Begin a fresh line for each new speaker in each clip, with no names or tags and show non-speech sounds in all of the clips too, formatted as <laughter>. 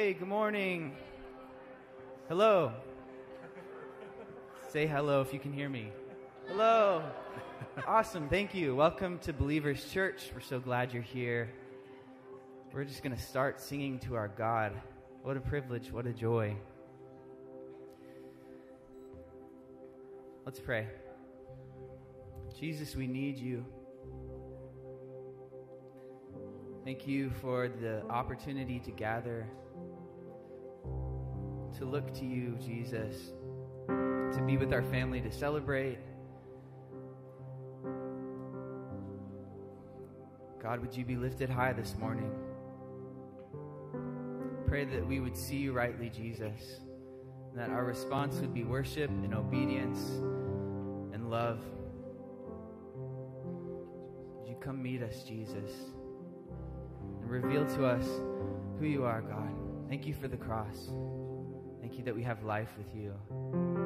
Hey, good morning. Hello. Say hello if you can hear me. Hello. Awesome. Thank you. Welcome to Believers Church. We're so glad you're here. We're just going to start singing to our God. What a privilege. What a joy. Let's pray. Jesus, we need you. Thank you for the opportunity to gather, to look to you, Jesus, to be with our family, to celebrate. God, would you be lifted high this morning? Pray that we would see you rightly, Jesus, that our response would be worship and obedience and love. Would you come meet us, Jesus? And reveal to us who you are, God. Thank you for the cross. You that we have life with you.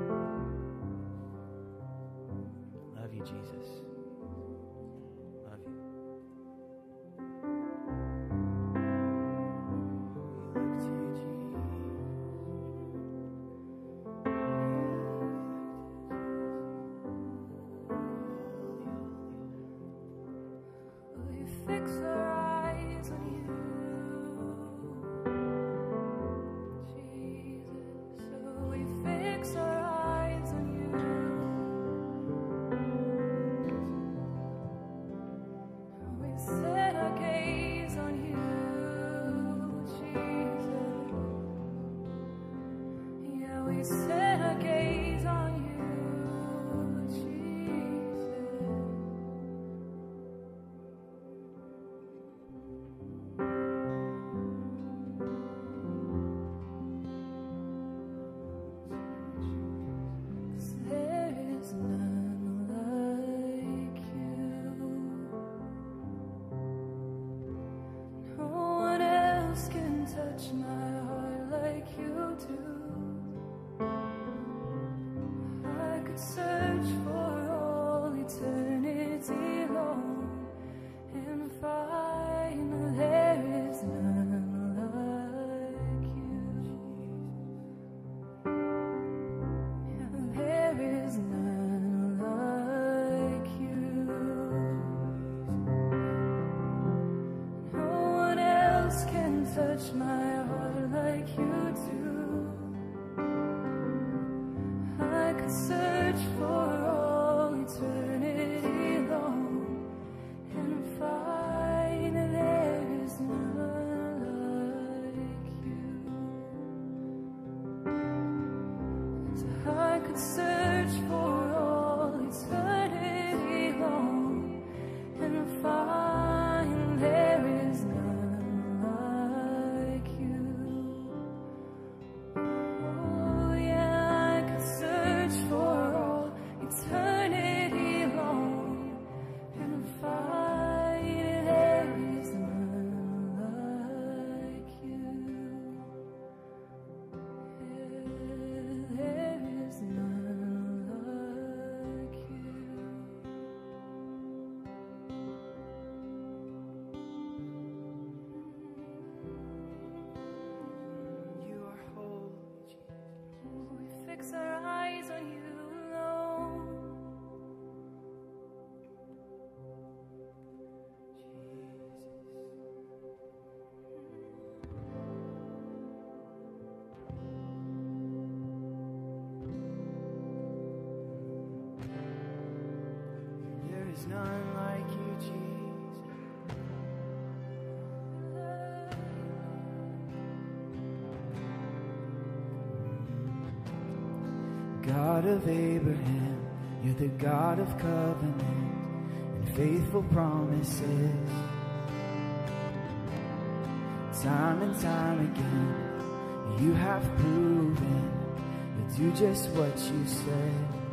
None of Abraham, you're the God of covenant and faithful promises. Time and time again, you have proven you do just what you said.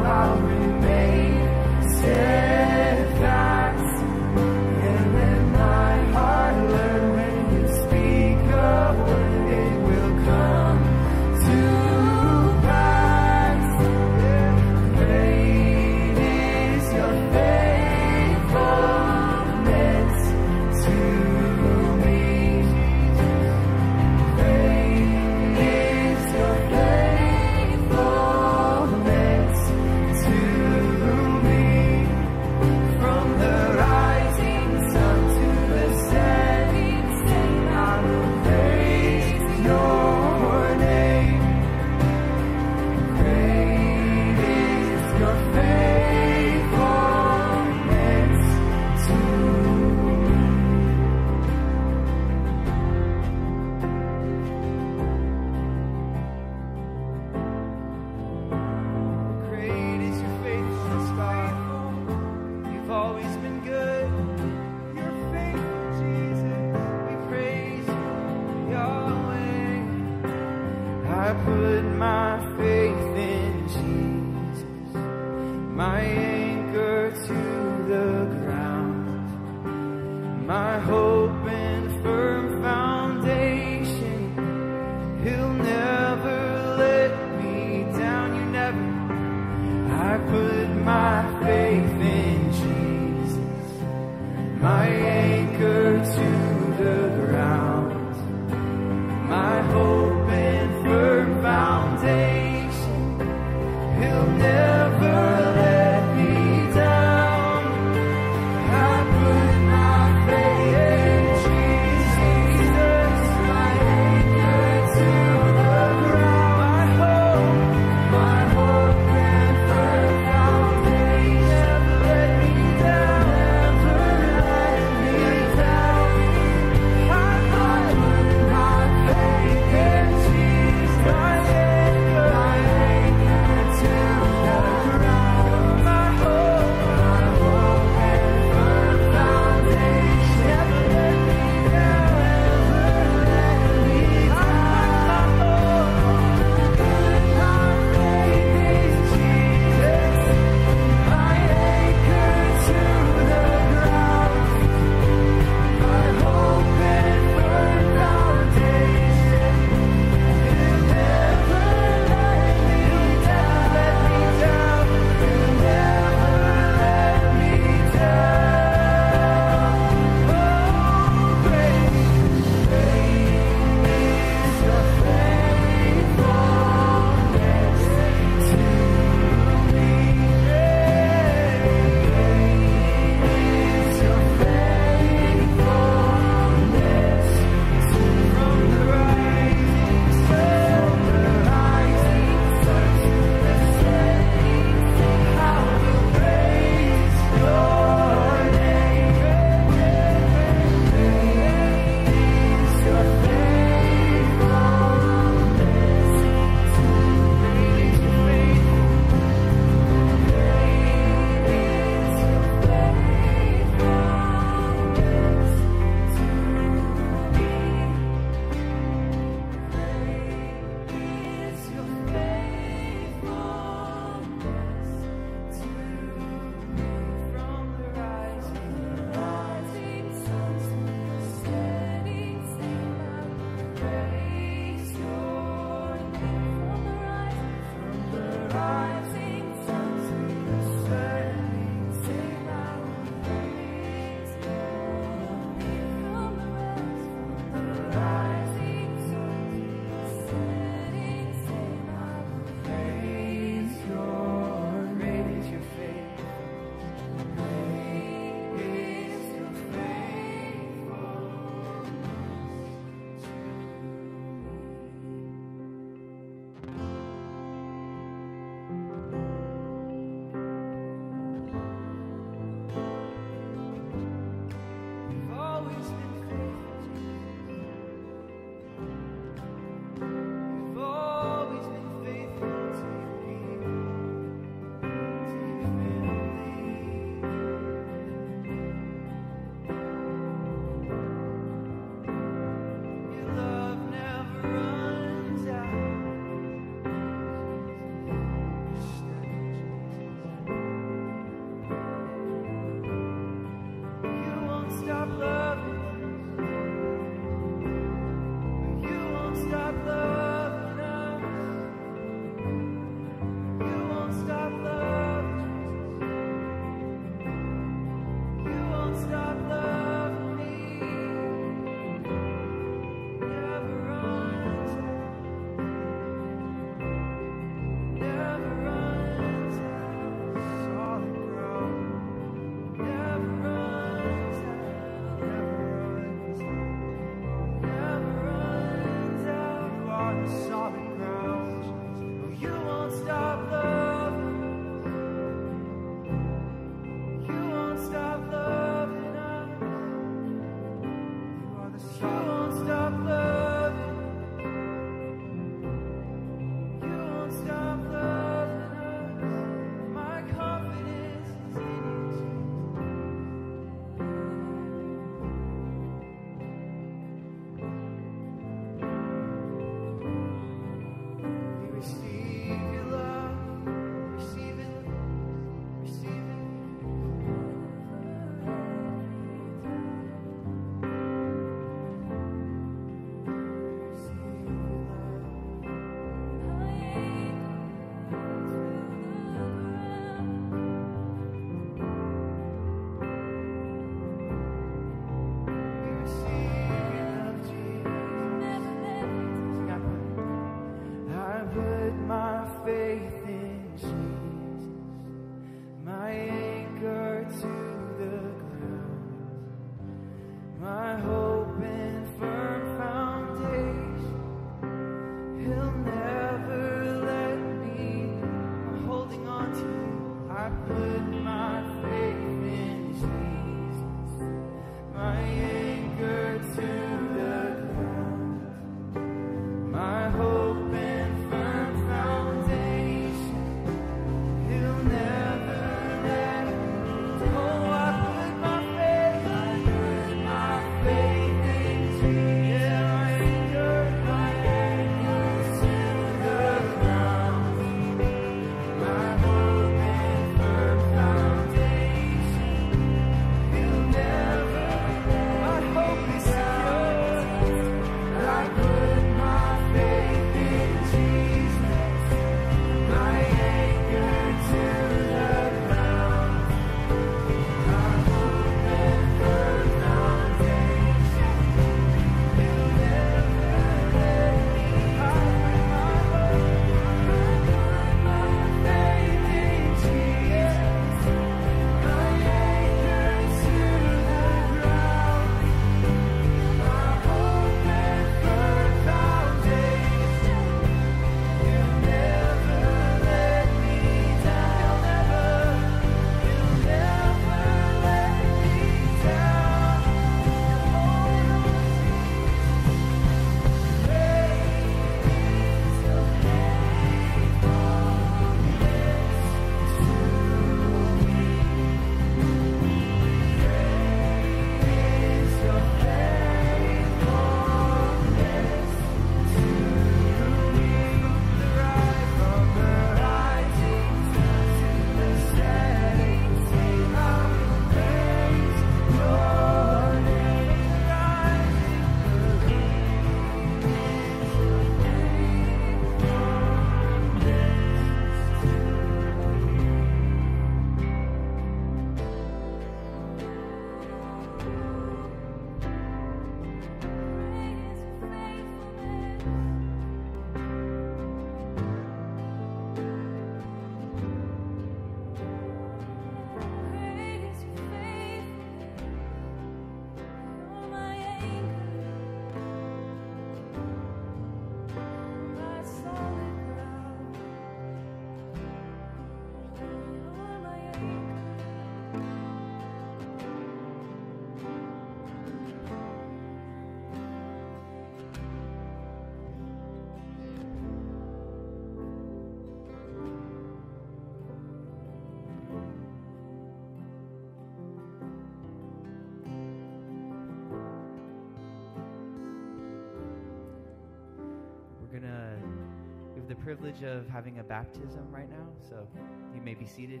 Privilege of having a baptism right now, so you may be seated.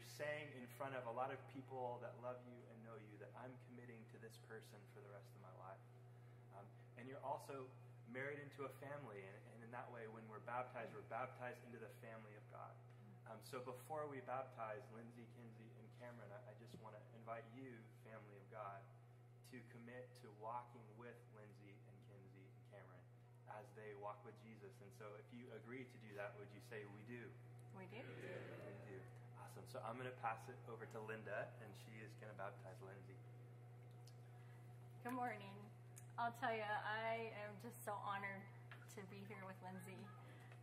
You're saying in front of a lot of people that love you and know you that I'm committing to this person for the rest of my life. Um, and you're also married into a family, and, and, in that way, when we're baptized, we're baptized into the family of God. Um, so before we baptize Lindsay, Kinsey, and Cameron, I, I just want to invite you, family of God, to commit to walking with Lindsay and Kinsey and Cameron as they walk with Jesus. And so if you agree to do that, would you say we do?
We do.
We do. Awesome. So I'm going to pass it over to Linda, and she is going to baptize Lindsay.
Good morning. I'll tell you, I am just so honored to be here with Lindsay.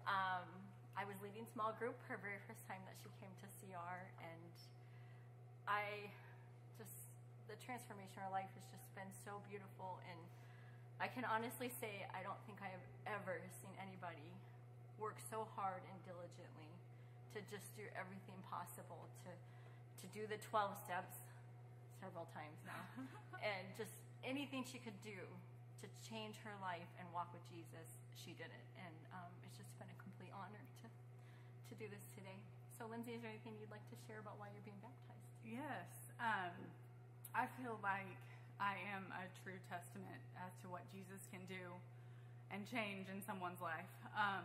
Um, I was leading small group her very first time that she came to CR, and I just the transformation of her life has just been so beautiful. And I can honestly say I don't think I have ever seen anybody work so hard and diligently to just do everything possible to to do the 12 steps several times now <laughs> and just anything she could do to change her life and walk with jesus she did it and um, it's just been a complete honor to to do this today so lindsay is there anything you'd like to share about why you're being baptized
Yes. Um, I feel like I am a true testament as to what Jesus can do and change in someone's life. Um,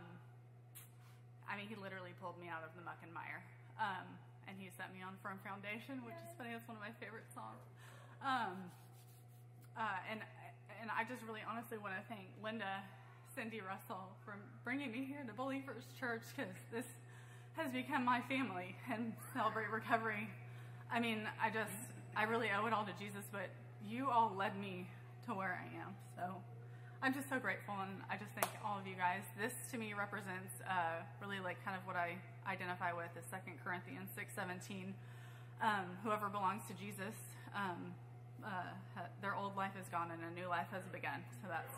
I mean, he literally pulled me out of the muck and mire. Um, and he set me on firm foundation, which is funny. That's one of my favorite songs. Um, uh, and and I just really honestly want to thank Linda, Cindy Russell for bringing me here to Believers Church because this has become my family and Celebrate Recovery. I mean, I just I really owe it all to Jesus, but you all led me to where I am. So I'm just so grateful, and I just thank all of you guys. This to me represents uh, really like kind of what I identify with is Second Corinthians six seventeen. Um, whoever belongs to Jesus, um, uh, their old life is gone and a new life has begun. So that's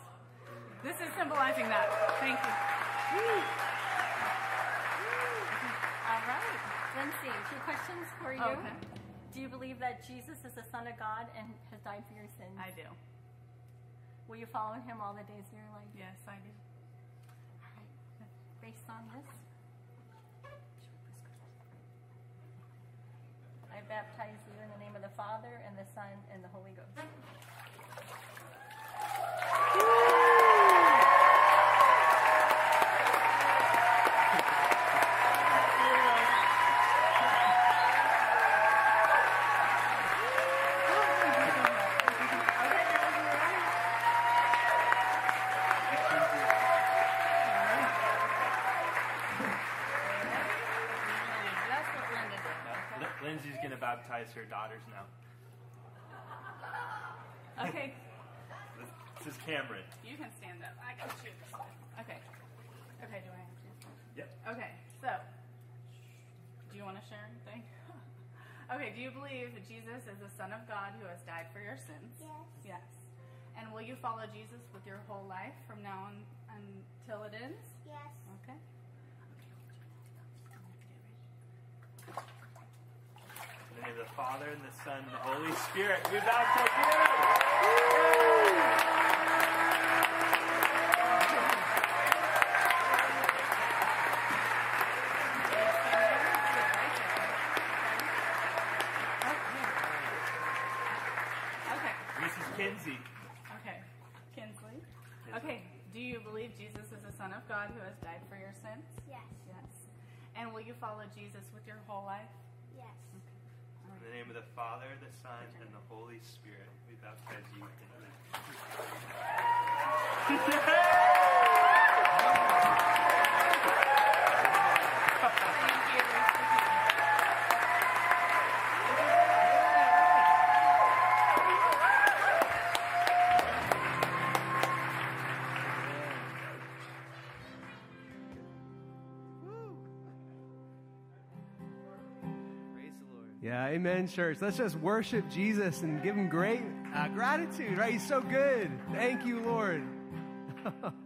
this is symbolizing that. Thank you.
all right lindsay two questions for you
Okay.
do you believe that jesus is the son of god and has died for your sins
I do.
Will you follow him all the days of your life
Yes, I do.
All right. Based on this, I baptize you in the name of the Father and the Son and the Holy Ghost.
Baptize her daughters now.
Okay,
This is Cameron.
you can stand up. I can shoot this one. Okay. Okay, do I have to?
Yep.
Okay, so do you want to share anything? <laughs> okay, do you believe that Jesus is the Son of God who has died for your sins?
Yes.
Yes. And will you follow Jesus with your whole life from now on until it ends?
Yes.
Okay.
In the the Father, and the Son, and the Holy Spirit, we baptize you!
Yeah, amen, church. Let's just worship Jesus and give him great uh, gratitude, right? He's so good. Thank you, Lord. <laughs>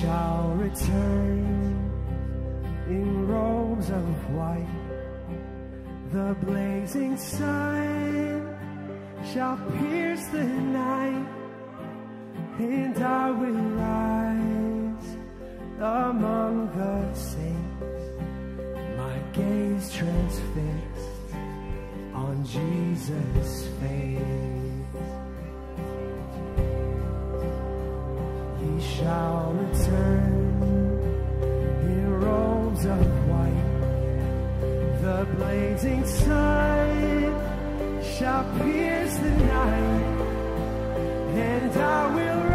shall return in robes of white. The blazing sun shall pierce the night, and I will rise among the saints, my gaze transfixed on Jesus' face. shall return in robes of white. The blazing sun shall pierce the night, and I will.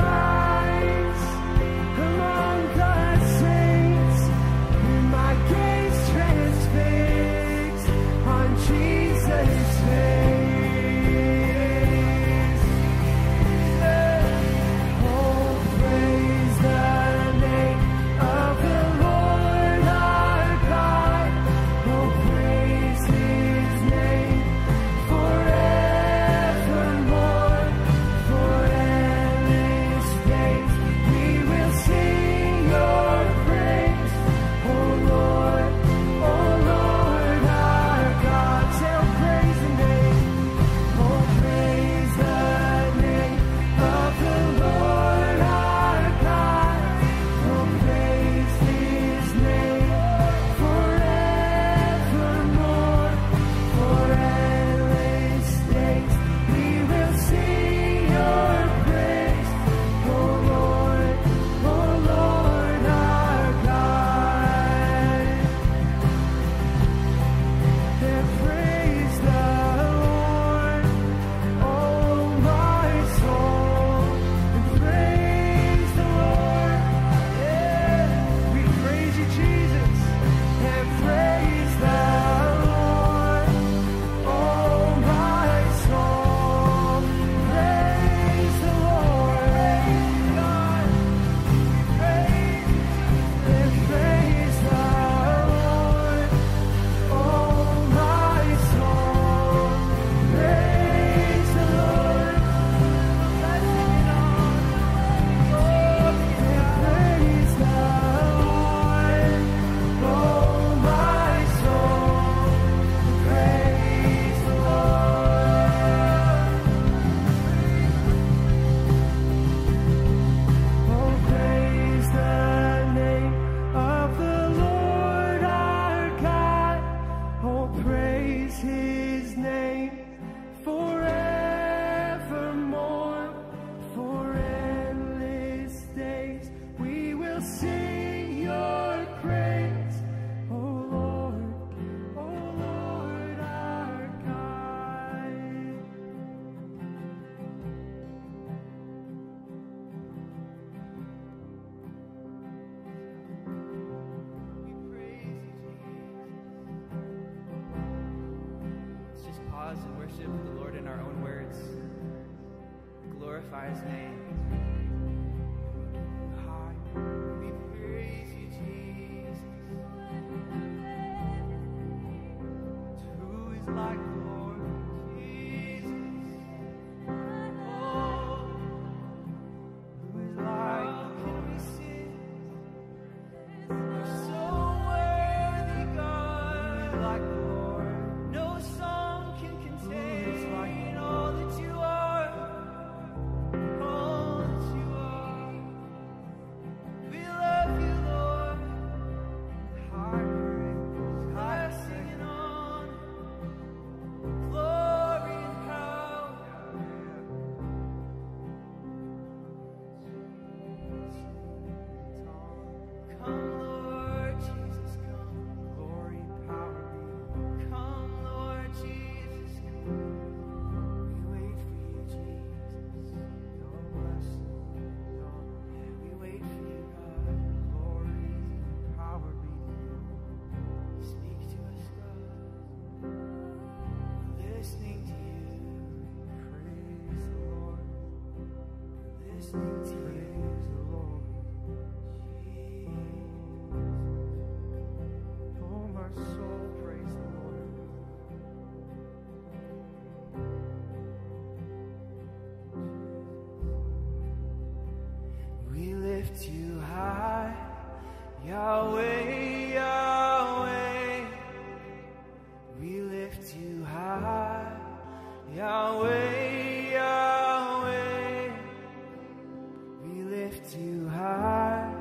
Lift you high,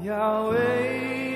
Yahweh.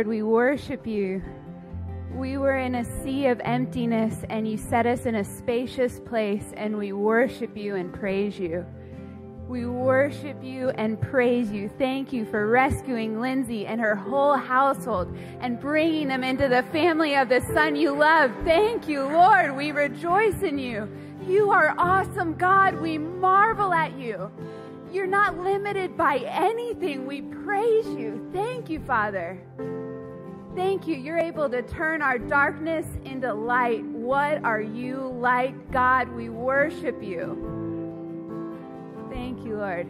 Lord, we worship you. We were in a sea of emptiness, and you set us in a spacious place, and we worship you and praise you. We worship you and praise you. Thank you for rescuing Lindsay and her whole household and bringing them into the family of the Son you love. Thank you, Lord. We rejoice in you. You are awesome, God. We marvel at you. You're not limited by anything. We praise you. Thank you, Father. Thank you. You're able to turn our darkness into light. What are you like, God? We worship you. Thank you, Lord.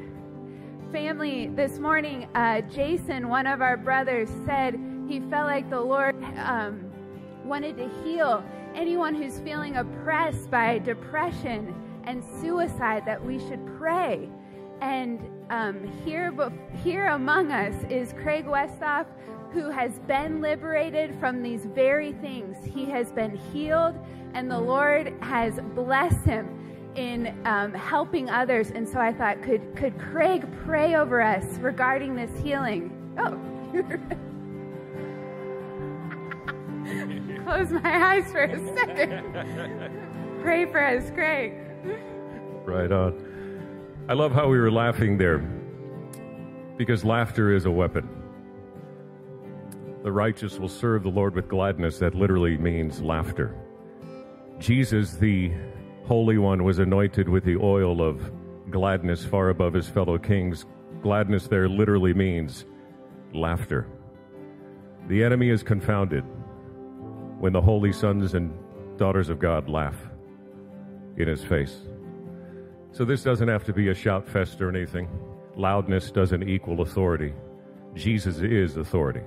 Family, this morning, uh, Jason, one of our brothers, said he felt like the Lord um, wanted to heal anyone who's feeling oppressed by depression and suicide, that we should pray. And um, here, here among us is Craig Westhoff, who has been liberated from these very things. He has been healed, and the Lord has blessed him in um, helping others. And so I thought, could could Craig pray over us regarding this healing? Oh. <laughs> Close my eyes for a second. <laughs> Pray for us, Craig.
Right on. I love how we were laughing there because laughter is a weapon. The righteous will serve the Lord with gladness. That literally means laughter. Jesus, the Holy One, was anointed with the oil of gladness far above his fellow kings. Gladness there literally means laughter. The enemy is confounded when the holy sons and daughters of God laugh in his face. So this doesn't have to be a shout fest or anything. Loudness doesn't equal authority. Jesus is authority.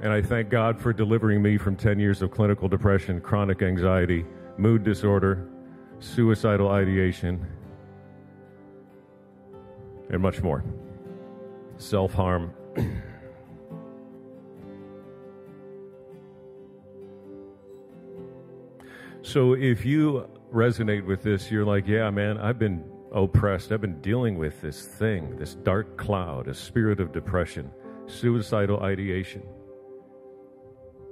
And I thank God for delivering me from 10 years of clinical depression, chronic anxiety, mood disorder, suicidal ideation, and much more. Self harm. <clears throat> so if you resonate with this, you're like, yeah, man, I've been oppressed. I've been dealing with this thing, this dark cloud, a spirit of depression, suicidal ideation.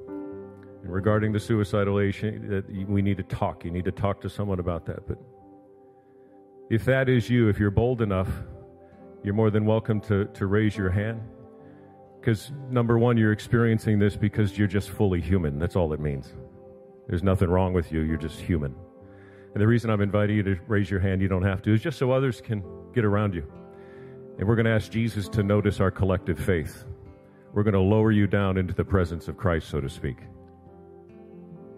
And regarding the suicidal ideation, we need to talk. You need to talk to someone about that. But if that is you, if you're bold enough, you're more than welcome to, to raise your hand. Because, number one, you're experiencing this because you're just fully human. That's all it means. There's nothing wrong with you, you're just human. And the reason I'm inviting you to raise your hand, you don't have to, is just so others can get around you. And we're going to ask Jesus to notice our collective faith. We're going to lower you down into the presence of Christ, so to speak.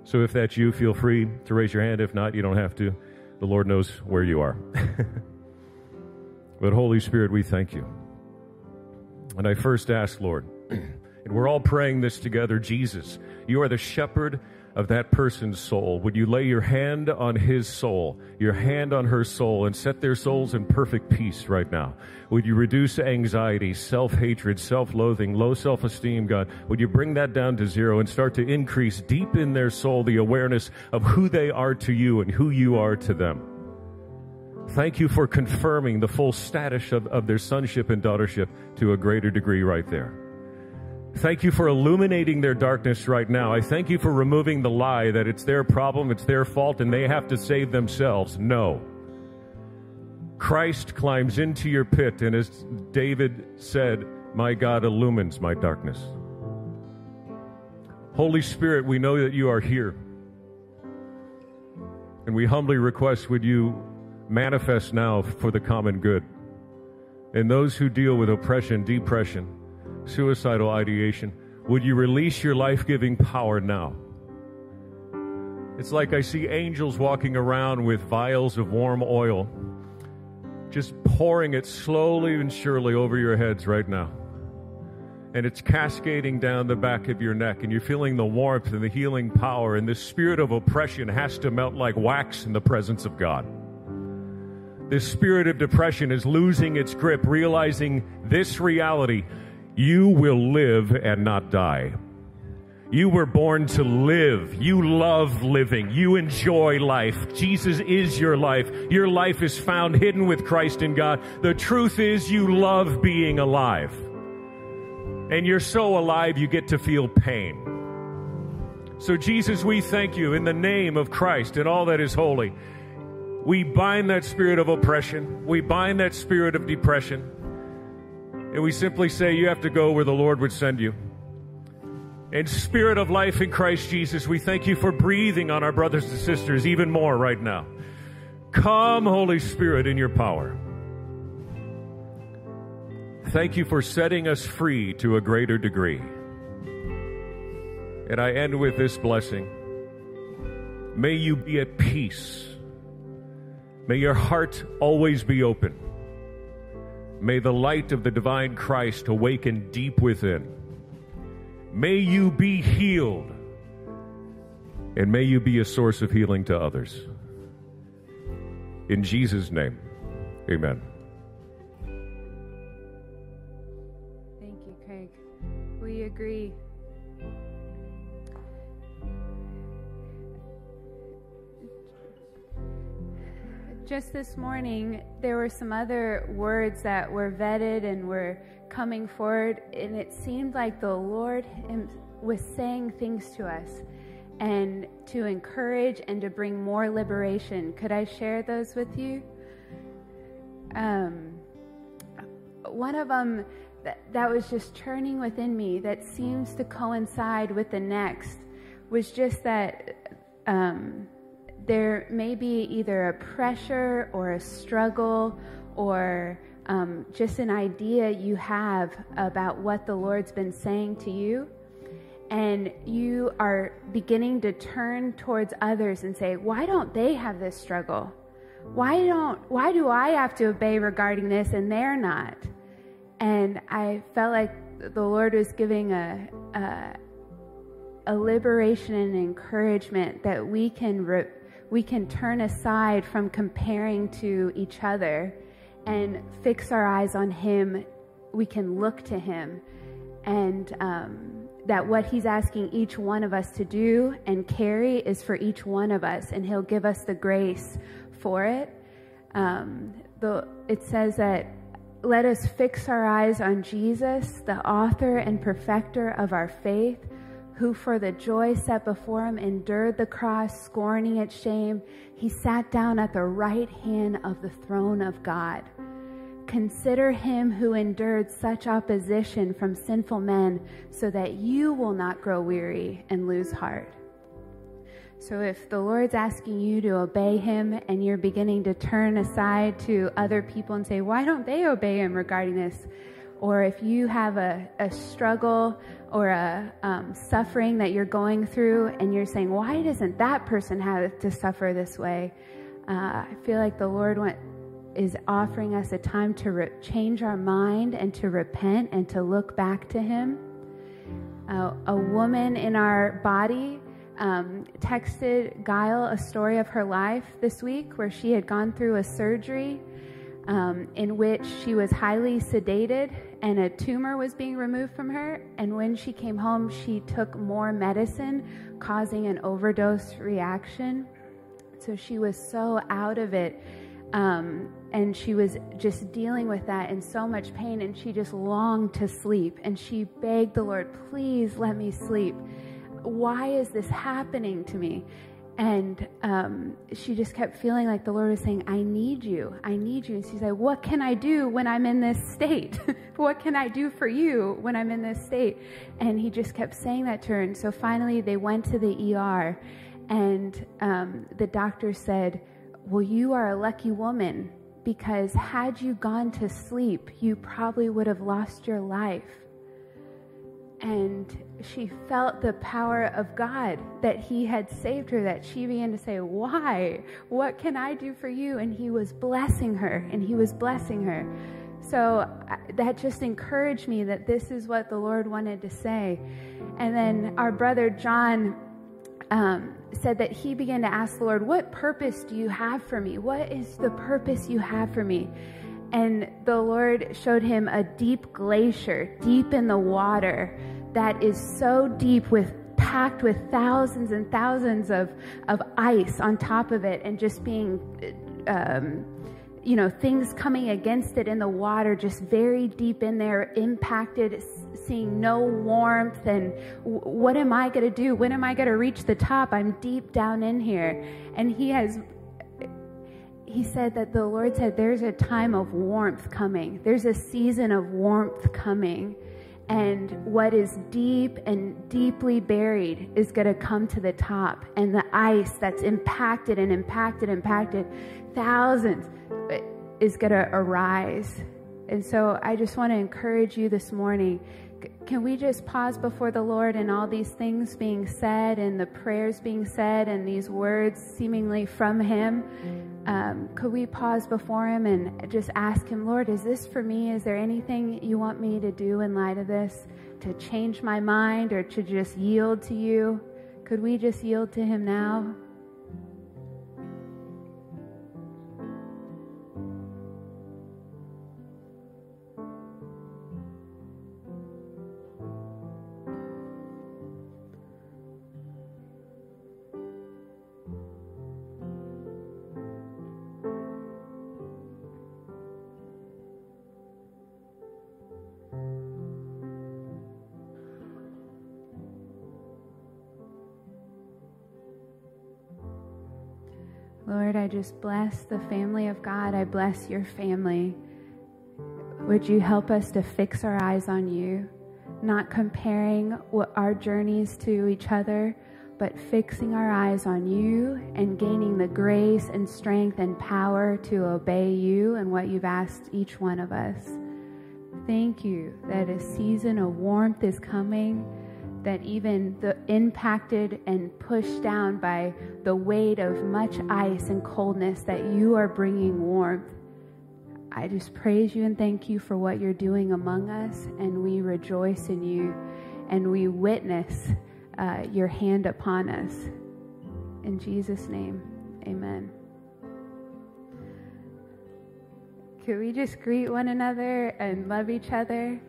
So if that's you, feel free to raise your hand. If not, you don't have to. The Lord knows where you are. <laughs> but Holy Spirit, we thank you. And I first ask, Lord, <clears throat> and we're all praying this together Jesus, you are the shepherd of that person's soul. Would you lay your hand on his soul, your hand on her soul, and set their souls in perfect peace right now? Would you reduce anxiety, self hatred, self loathing, low self esteem, God? Would you bring that down to zero and start to increase deep in their soul the awareness of who they are to you and who you are to them? Thank you for confirming the full status of, of their sonship and daughtership to a greater degree right there. Thank you for illuminating their darkness right now. I thank you for removing the lie that it's their problem, it's their fault, and they have to save themselves. No. Christ climbs into your pit, and as David said, My God illumines my darkness. Holy Spirit, we know that you are here. And we humbly request, would you manifest now for the common good? And those who deal with oppression, depression, suicidal ideation, would you release your life giving power now? It's like I see angels walking around with vials of warm oil, just pouring it slowly and surely over your heads right now. And it's cascading down the back of your neck, and you're feeling the warmth and the healing power, and this spirit of oppression has to melt like wax in the presence of God. This spirit of depression is losing its grip, realizing this reality you will live and not die. You were born to live. You love living. You enjoy life. Jesus is your life. Your life is found hidden with Christ in God. The truth is you love being alive. And you're so alive you get to feel pain. So Jesus, we thank you in the name of Christ and all that is holy. We bind that spirit of oppression. We bind that spirit of depression. And we simply say, You have to go where the Lord would send you. In spirit of life in Christ Jesus, we thank you for breathing on our brothers and sisters even more right now. Come, Holy Spirit, in your power. Thank you for setting us free to a greater degree. And I end with this blessing. May you be at peace. May your heart always be open. May the light of the divine Christ awaken deep within. May you be healed. And may you be a source of healing to others. In Jesus' name, amen.
Thank you, Craig. We agree. Just this morning, there were some other words that were vetted and were coming forward, and it seemed like the Lord was saying things to us and to encourage and to bring more liberation. Could I share those with you? Um, one of them that, that was just churning within me that seems to coincide with the next was just that. Um, there may be either a pressure or a struggle or um, just an idea you have about what the Lord's been saying to you, and you are beginning to turn towards others and say, "Why don't they have this struggle? Why don't? Why do I have to obey regarding this and they're not?" And I felt like the Lord was giving a, a a liberation and encouragement that we can re- we can turn aside from comparing to each other and fix our eyes on Him. We can look to Him. And um, that what He's asking each one of us to do and carry is for each one of us, and He'll give us the grace for it. Um, the, it says that let us fix our eyes on Jesus, the author and perfecter of our faith who for the joy set before him endured the cross, scorning its shame. He sat down at the right hand of the throne of God. Consider him who endured such opposition from sinful men, so that you will not grow weary and lose heart. So, if the Lord's asking you to obey him and you're beginning to turn aside to other people and say, Why don't they obey him regarding this? Or if you have a, a struggle or a um, suffering that you're going through and you're saying, Why doesn't that person have to suffer this way? Uh, I feel like the Lord went, is offering us a time to re- change our mind and to repent and to look back to Him. Uh, a woman in our body um, texted Guile a story of her life this week where she had gone through a surgery um, in which she was highly sedated and a tumor was being removed from her. And when she came home, she took more medicine, causing an overdose reaction. So she was so out of it. Um, and she was just dealing with that in so much pain, and she just longed to sleep. And she begged the Lord, please let me sleep. Why is this happening to me? And um, she just kept feeling like the Lord was saying, I need you. I need you. And she's like, What can I do when I'm in this state? <laughs> what can I do for you when I'm in this state? And he just kept saying that to her. And so finally, they went to the ER, and um, the doctor said, Well, you are a lucky woman because had you gone to sleep, you probably would have lost your life and she felt the power of God that He had saved her, that she began to say, Why? What can I do for you? And He was blessing her, and He was blessing her. So that just encouraged me that this is what the Lord wanted to say. And then our brother John um, said that he began to ask the Lord, What purpose do you have for me? What is the purpose you have for me? And the Lord showed him a deep glacier, deep in the water, that is so deep with packed with thousands and thousands of, of ice on top of it, and just being, um, you know, things coming against it in the water, just very deep in there, impacted, seeing no warmth. And what am I going to do? When am I going to reach the top? I'm deep down in here. And he has he said that the Lord said there's a time of warmth coming. There's a season of warmth coming. And what is deep and deeply buried is going to come to the top. And the ice that's impacted and impacted, impacted thousands is going to arise. And so I just want to encourage you this morning can we just pause before the Lord and all these things being said and the prayers being said and these words seemingly from Him? Um, could we pause before Him and just ask Him, Lord, is this for me? Is there anything you want me to do in light of this to change my mind or to just yield to you? Could we just yield to Him now? I just bless the family of God. I bless your family. Would you help us to fix our eyes on you, not comparing what our journeys to each other, but fixing our eyes on you and gaining the grace and strength and power to obey you and what you've asked each one of us. Thank you that a season of warmth is coming that even the impacted and pushed down by the weight of much ice and coldness that you are bringing warmth. I just praise you and thank you for what you're doing among us, and we rejoice in you and we witness uh, your hand upon us. In Jesus' name, amen. Could we just greet one another and love each other?